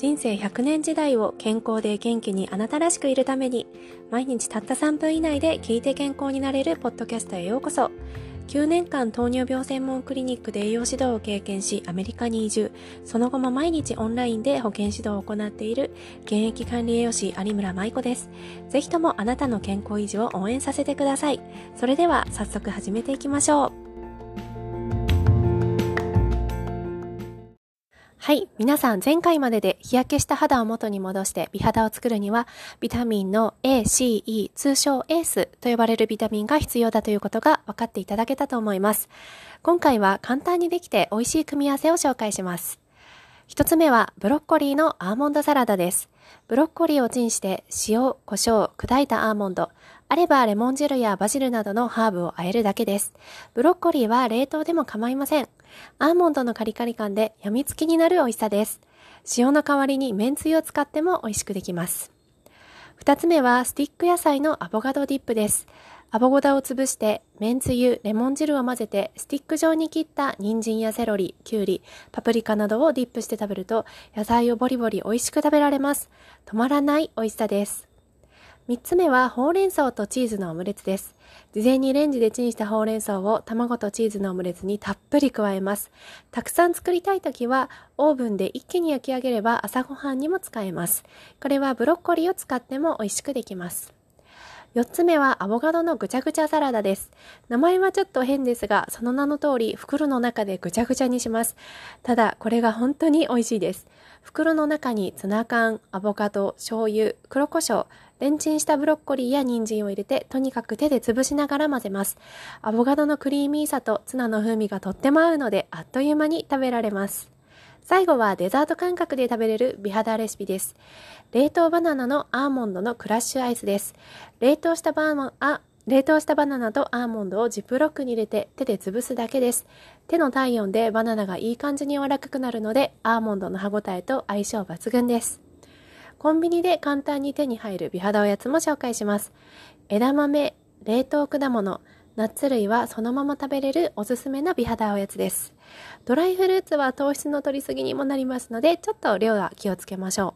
人生100年時代を健康で元気にあなたらしくいるために毎日たった3分以内で聞いて健康になれるポッドキャストへようこそ。9年間糖尿病専門クリニックで栄養指導を経験しアメリカに移住。その後も毎日オンラインで保健指導を行っている。現役管理栄養士有村舞子です。ぜひともあなたの健康維持を応援させてください。それでは早速始めていきましょう。はい。皆さん、前回までで日焼けした肌を元に戻して美肌を作るには、ビタミンの A、C、E、通称エースと呼ばれるビタミンが必要だということが分かっていただけたと思います。今回は簡単にできて美味しい組み合わせを紹介します。一つ目は、ブロッコリーのアーモンドサラダです。ブロッコリーをチンして塩、胡椒、砕いたアーモンド、あればレモン汁やバジルなどのハーブを和えるだけです。ブロッコリーは冷凍でも構いません。アーモンドのカリカリ感で病みつきになる美味しさです。塩の代わりに麺つゆを使っても美味しくできます。二つ目はスティック野菜のアボカドディップです。アボカドを潰して、麺つゆ、レモン汁を混ぜて、スティック状に切った人参やセロリ、キュウリ、パプリカなどをディップして食べると、野菜をボリボリ美味しく食べられます。止まらない美味しさです。3つ目はほうれん草とチーズのオムレツです。事前にレンジでチンしたほうれん草を卵とチーズのオムレツにたっぷり加えます。たくさん作りたい時はオーブンで一気に焼き上げれば朝ごはんにも使えます。これはブロッコリーを使っても美味しくできます。4つ目はアボカドのぐちゃぐちゃサラダです。名前はちょっと変ですが、その名の通り袋の中でぐちゃぐちゃにします。ただ、これが本当に美味しいです。袋の中にツナ缶、アボカド、醤油、黒胡椒、レンチンしたブロッコリーや人参を入れて、とにかく手で潰しながら混ぜます。アボカドのクリーミーさとツナの風味がとっても合うので、あっという間に食べられます。最後はデザート感覚で食べれる美肌レシピです。冷凍バナナのアーモンドのクラッシュアイスです。冷凍したバーモン、あ、冷凍したバナナとアーモンドをジップロックに入れて手で潰すだけです。手の体温でバナナがいい感じに柔らかくなるので、アーモンドの歯ごたえと相性抜群です。コンビニで簡単に手に入る美肌おやつも紹介します。枝豆、冷凍果物、ナッツ類はそのまま食べれるおすすめの美肌おやつです。ドライフルーツは糖質の取りすぎにもなりますので、ちょっと量は気をつけましょ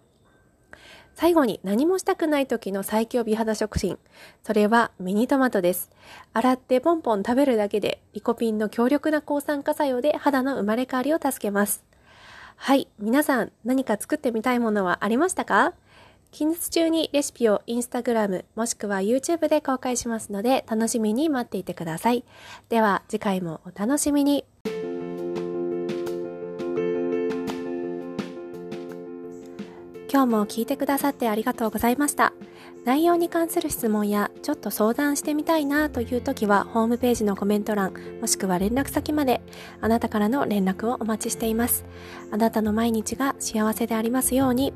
う。最後に何もしたくない時の最強美肌食品。それはミニトマトです。洗ってポンポン食べるだけでリコピンの強力な抗酸化作用で肌の生まれ変わりを助けます。はい。皆さん、何か作ってみたいものはありましたか？近日中にレシピをインスタグラムもしくは YouTube で公開しますので楽しみに待っていてください。では次回もお楽しみに。今日も聞いてくださってありがとうございました。内容に関する質問やちょっと相談してみたいなという時はホームページのコメント欄もしくは連絡先まであなたからの連絡をお待ちしています。あなたの毎日が幸せでありますように。